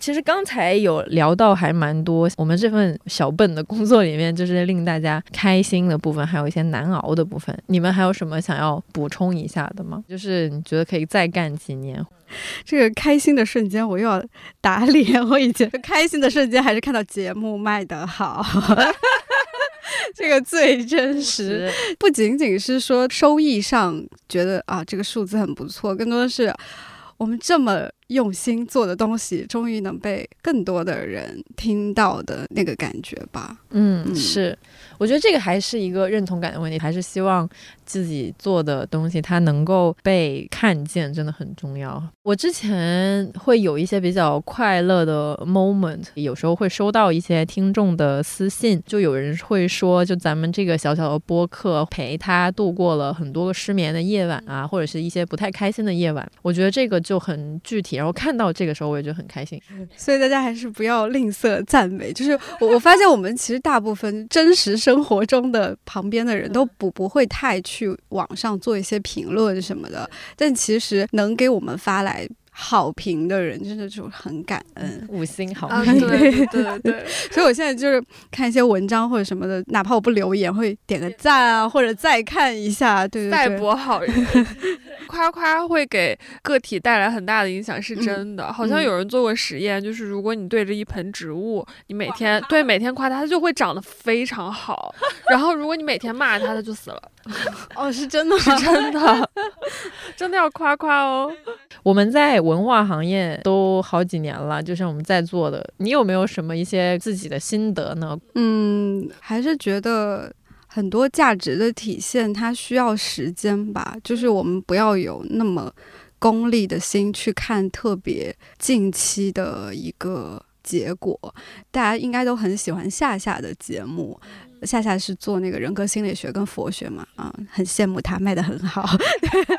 其实刚才有聊到还蛮多，我们这份小笨的工作里面，就是令大家开心的部分，还有一些难熬的部分。你们还有什么想要补充一下的吗？就是你觉得可以再干几年？
这个开心的瞬间，我又要打脸。我以前开心的瞬间还是看到节目卖得好。这个最真实，不仅仅是说收益上觉得啊这个数字很不错，更多的是我们这么用心做的东西，终于能被更多的人听到的那个感觉吧。
嗯，是。我觉得这个还是一个认同感的问题，还是希望自己做的东西它能够被看见，真的很重要。我之前会有一些比较快乐的 moment，有时候会收到一些听众的私信，就有人会说，就咱们这个小小的播客陪他度过了很多个失眠的夜晚啊，或者是一些不太开心的夜晚。我觉得这个就很具体，然后看到这个时候我也觉得很开心。
所以大家还是不要吝啬赞美，就是我我发现我们其实大部分真实生。生活中的旁边的人都不不会太去去网上做一些评论什么的，但其实能给我们发来。好评的人真的就很感恩，
五星好评，
对对对。
所以我现在就是看一些文章或者什么的，哪怕我不留言，会点个赞啊，或者再看一下，对对
对。博好人，夸夸会给个体带来很大的影响，是真的。好像有人做过实验，就是如果你对着一盆植物，你每天对每天夸它，它就会长得非常好。然后如果你每天骂它，它就死了。
哦，是真的，
是真的，真的要夸夸哦。
我们在文化行业都好几年了，就像我们在座的，你有没有什么一些自己的心得呢？
嗯，还是觉得很多价值的体现，它需要时间吧。就是我们不要有那么功利的心去看特别近期的一个结果。大家应该都很喜欢夏夏的节目。夏夏是做那个人格心理学跟佛学嘛，啊，很羡慕他卖的很好。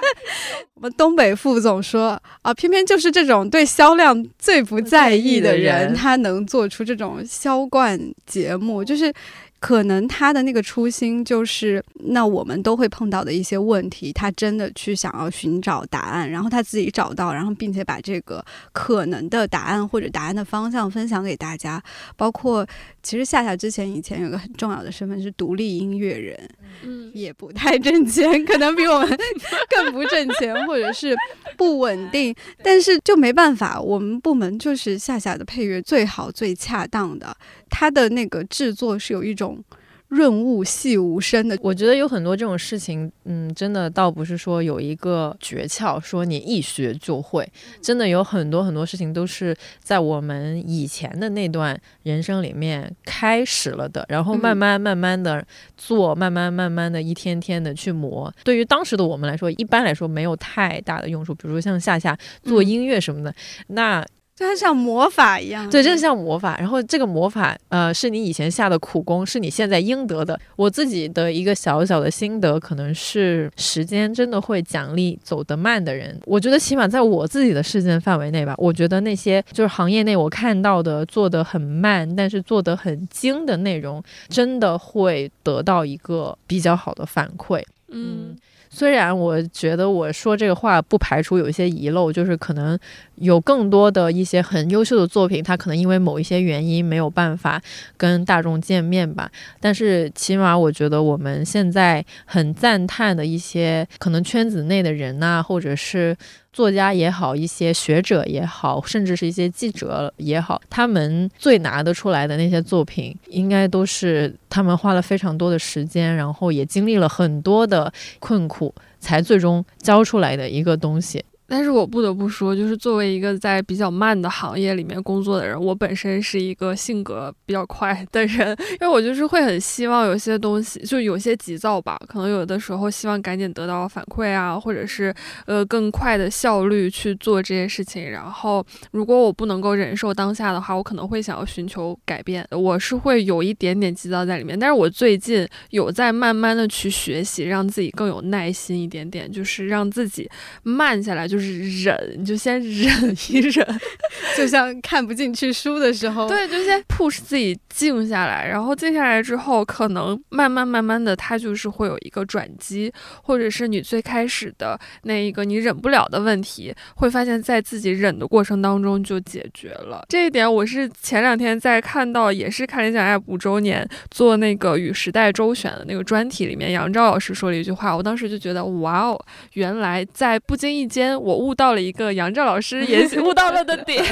我们东北副总说啊，偏偏就是这种对销量最不在意的人，他能做出这种销冠节目，就是。可能他的那个初心就是，那我们都会碰到的一些问题，他真的去想要寻找答案，然后他自己找到，然后并且把这个可能的答案或者答案的方向分享给大家。包括其实夏夏之前以前有个很重要的身份是独立音乐人，嗯，也不太挣钱，可能比我们 更不挣钱，或者是不稳定，但是就没办法，我们部门就是夏夏的配乐最好最恰当的。它的那个制作是有一种润物细无声的。
我觉得有很多这种事情，嗯，真的倒不是说有一个诀窍，说你一学就会。真的有很多很多事情都是在我们以前的那段人生里面开始了的，然后慢慢慢慢的做，慢慢慢慢的一天天的去磨。对于当时的我们来说，一般来说没有太大的用处。比如说像夏夏做音乐什么的，那。
它像魔法一样，
对，真的像魔法。然后这个魔法，呃，是你以前下的苦功，是你现在应得的。我自己的一个小小的心得，可能是时间真的会奖励走得慢的人。我觉得起码在我自己的事件范围内吧，我觉得那些就是行业内我看到的做得很慢，但是做得很精的内容，真的会得到一个比较好的反馈。嗯。虽然我觉得我说这个话不排除有一些遗漏，就是可能有更多的一些很优秀的作品，它可能因为某一些原因没有办法跟大众见面吧。但是起码我觉得我们现在很赞叹的一些可能圈子内的人呐，或者是。作家也好，一些学者也好，甚至是一些记者也好，他们最拿得出来的那些作品，应该都是他们花了非常多的时间，然后也经历了很多的困苦，才最终交出来的一个东西。
但是我不得不说，就是作为一个在比较慢的行业里面工作的人，我本身是一个性格比较快的人，因为我就是会很希望有些东西，就有些急躁吧，可能有的时候希望赶紧得到反馈啊，或者是呃更快的效率去做这些事情。然后如果我不能够忍受当下的话，我可能会想要寻求改变，我是会有一点点急躁在里面。但是我最近有在慢慢的去学习，让自己更有耐心一点点，就是让自己慢下来，就是。忍，你就先忍一忍，
就像看不进去书的时候，
对，就先 push 自己静下来，然后静下来之后，可能慢慢慢慢的，它就是会有一个转机，或者是你最开始的那一个你忍不了的问题，会发现在自己忍的过程当中就解决了。这一点我是前两天在看到，也是看理想 app 五周年做那个与时代周旋的那个专题里面，杨照老师说了一句话，我当时就觉得哇哦，原来在不经意间我。我悟到了一个杨照老师 也悟到了的点，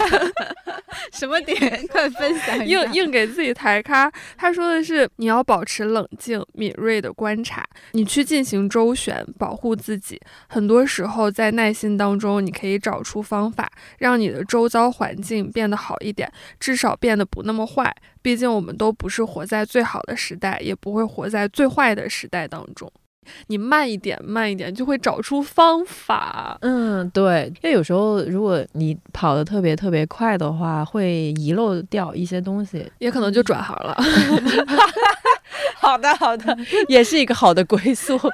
什么点？快分享
硬硬给自己抬咖。他说的是，你要保持冷静、敏锐的观察，你去进行周旋，保护自己。很多时候，在耐心当中，你可以找出方法，让你的周遭环境变得好一点，至少变得不那么坏。毕竟，我们都不是活在最好的时代，也不会活在最坏的时代当中。你慢一点，慢一点，就会找出方法。
嗯，对，因为有时候如果你跑得特别特别快的话，会遗漏掉一些东西，
也可能就转行了。
好的，好的，也是一个好的归宿。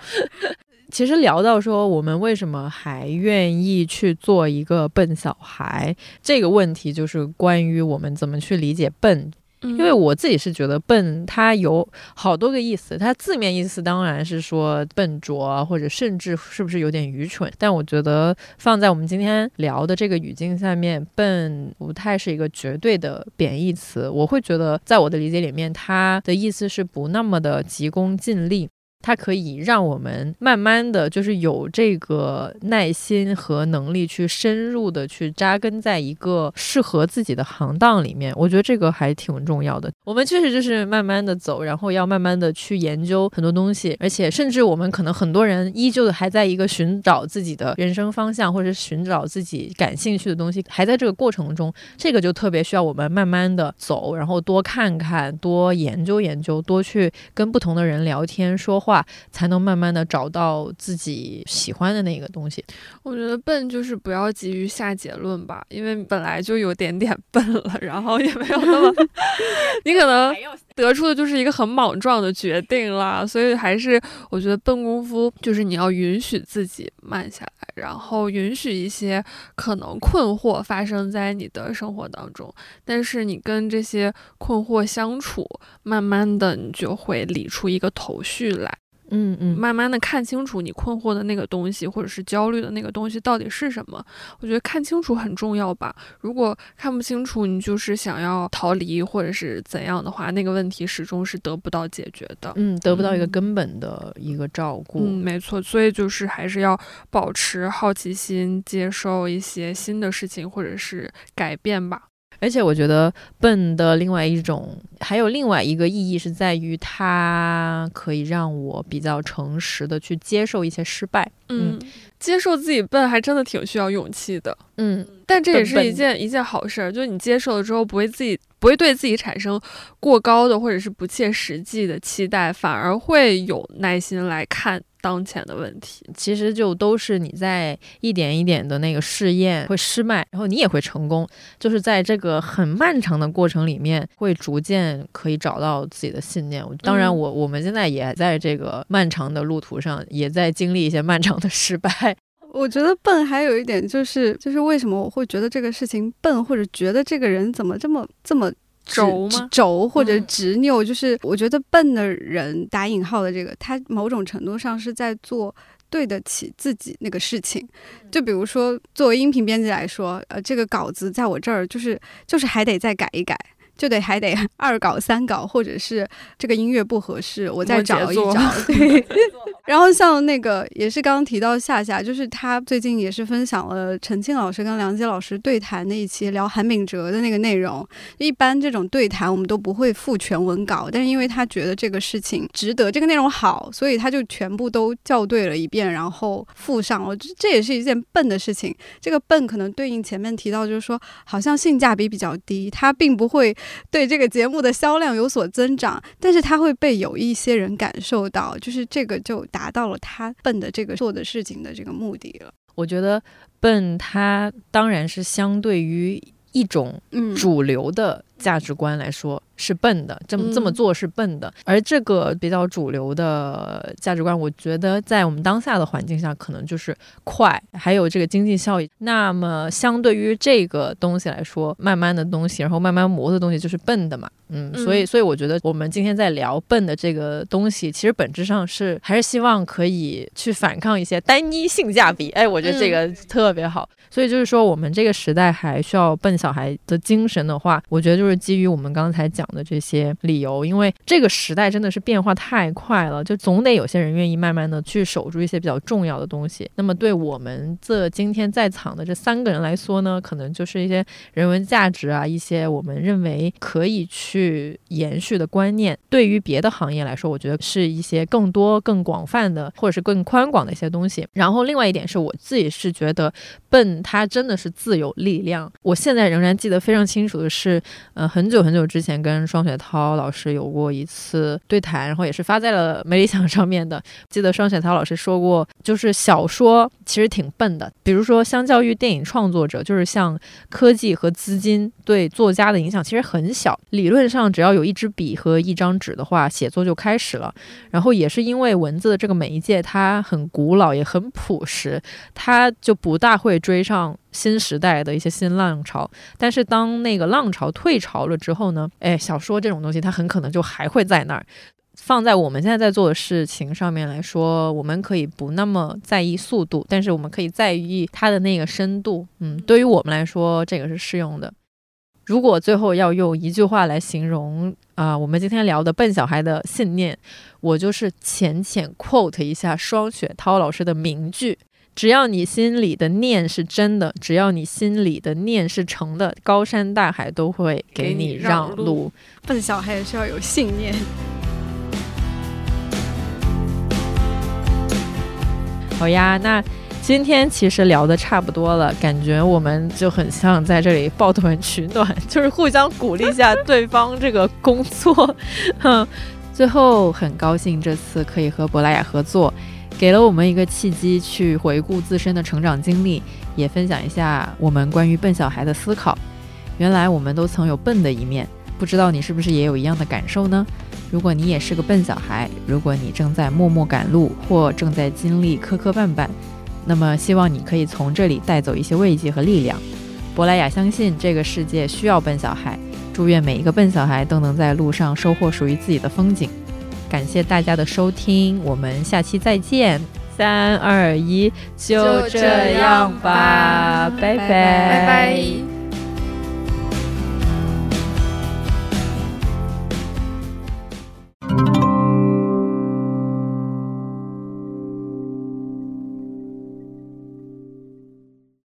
其实聊到说我们为什么还愿意去做一个笨小孩这个问题，就是关于我们怎么去理解笨。因为我自己是觉得笨，它有好多个意思。它字面意思当然是说笨拙，或者甚至是不是有点愚蠢。但我觉得放在我们今天聊的这个语境下面，笨不太是一个绝对的贬义词。我会觉得，在我的理解里面，它的意思是不那么的急功近利。它可以让我们慢慢的就是有这个耐心和能力去深入的去扎根在一个适合自己的行当里面，我觉得这个还挺重要的。我们确实就是慢慢的走，然后要慢慢的去研究很多东西，而且甚至我们可能很多人依旧还在一个寻找自己的人生方向，或者寻找自己感兴趣的东西，还在这个过程中，这个就特别需要我们慢慢的走，然后多看看，多研究研究，多去跟不同的人聊天说话。才能慢慢的找到自己喜欢的那个东西。
我觉得笨就是不要急于下结论吧，因为本来就有点点笨了，然后也没有那么，你可能得出的就是一个很莽撞的决定啦。所以还是我觉得笨功夫就是你要允许自己慢下来，然后允许一些可能困惑发生在你的生活当中，但是你跟这些困惑相处，慢慢的你就会理出一个头绪来。
嗯嗯，
慢慢的看清楚你困惑的那个东西，或者是焦虑的那个东西到底是什么？我觉得看清楚很重要吧。如果看不清楚，你就是想要逃离或者是怎样的话，那个问题始终是得不到解决的。
嗯，得不到一个根本的一个照顾。
嗯，没错。所以就是还是要保持好奇心，接受一些新的事情或者是改变吧。
而且我觉得笨的另外一种，还有另外一个意义是在于它可以让我比较诚实的去接受一些失败。
嗯，接受自己笨还真的挺需要勇气的。
嗯，
但这也是一件一件好事儿，就是你接受了之后，不会自己不会对自己产生过高的或者是不切实际的期待，反而会有耐心来看。当前的问题，
其实就都是你在一点一点的那个试验会失败，然后你也会成功，就是在这个很漫长的过程里面，会逐渐可以找到自己的信念。当然，我我们现在也在这个漫长的路途上，也在经历一些漫长的失败。
我觉得笨还有一点就是，就是为什么我会觉得这个事情笨，或者觉得这个人怎么这么这么。
轴吗？
轴或者执拗，就是我觉得笨的人打引号的这个，他某种程度上是在做对得起自己那个事情。就比如说，作为音频编辑来说，呃，这个稿子在我这儿就是就是还得再改一改。就得还得 二稿三稿，或者是这个音乐不合适，我再找一找。对，然后像那个也是刚刚提到夏夏，就是他最近也是分享了陈庆老师跟梁杰老师对谈的一期聊韩炳哲的那个内容。一般这种对谈我们都不会附全文稿，但是因为他觉得这个事情值得，这个内容好，所以他就全部都校对了一遍，然后附上了。这这也是一件笨的事情。这个笨可能对应前面提到，就是说好像性价比比较低，他并不会。对这个节目的销量有所增长，但是他会被有一些人感受到，就是这个就达到了他笨的这个做的事情的这个目的了。
我觉得笨，他当然是相对于一种主流的价值观来说。是笨的，这么这么做是笨的。而这个比较主流的价值观，我觉得在我们当下的环境下，可能就是快，还有这个经济效益。那么相对于这个东西来说，慢慢的东西，然后慢慢磨的东西，就是笨的嘛。嗯，所以所以我觉得我们今天在聊笨的这个东西，其实本质上是还是希望可以去反抗一些单一性价比。哎，我觉得这个特别好。所以就是说，我们这个时代还需要笨小孩的精神的话，我觉得就是就是基于我们刚才讲。的这些理由，因为这个时代真的是变化太快了，就总得有些人愿意慢慢的去守住一些比较重要的东西。那么对我们这今天在场的这三个人来说呢，可能就是一些人文价值啊，一些我们认为可以去延续的观念。对于别的行业来说，我觉得是一些更多、更广泛的，或者是更宽广的一些东西。然后另外一点是我自己是觉得笨，它真的是自有力量。我现在仍然记得非常清楚的是，嗯，很久很久之前跟双雪涛老师有过一次对谈，然后也是发在了没理想上面的。记得双雪涛老师说过，就是小说其实挺笨的。比如说，相较于电影创作者，就是像科技和资金对作家的影响其实很小。理论上，只要有一支笔和一张纸的话，写作就开始了。然后也是因为文字的这个媒介，它很古老也很朴实，它就不大会追上。新时代的一些新浪潮，但是当那个浪潮退潮了之后呢？哎，小说这种东西，它很可能就还会在那儿。放在我们现在在做的事情上面来说，我们可以不那么在意速度，但是我们可以在意它的那个深度。嗯，对于我们来说，这个是适用的。如果最后要用一句话来形容啊，我们今天聊的笨小孩的信念，我就是浅浅 quote 一下双雪涛老师的名句。只要你心里的念是真的，只要你心里的念是成的，高山大海都会给你让路。
笨小孩也是要有信念。
好呀，那今天其实聊的差不多了，感觉我们就很像在这里抱团取暖，就是互相鼓励一下对方这个工作。哼，最后很高兴这次可以和珀莱雅合作。给了我们一个契机去回顾自身的成长经历，也分享一下我们关于笨小孩的思考。原来我们都曾有笨的一面，不知道你是不是也有一样的感受呢？如果你也是个笨小孩，如果你正在默默赶路或正在经历磕磕绊绊，那么希望你可以从这里带走一些慰藉和力量。珀莱雅相信这个世界需要笨小孩，祝愿每一个笨小孩都能在路上收获属于自己的风景。感谢大家的收听，我们下期再见。三二一，就这样吧，拜拜，
拜拜。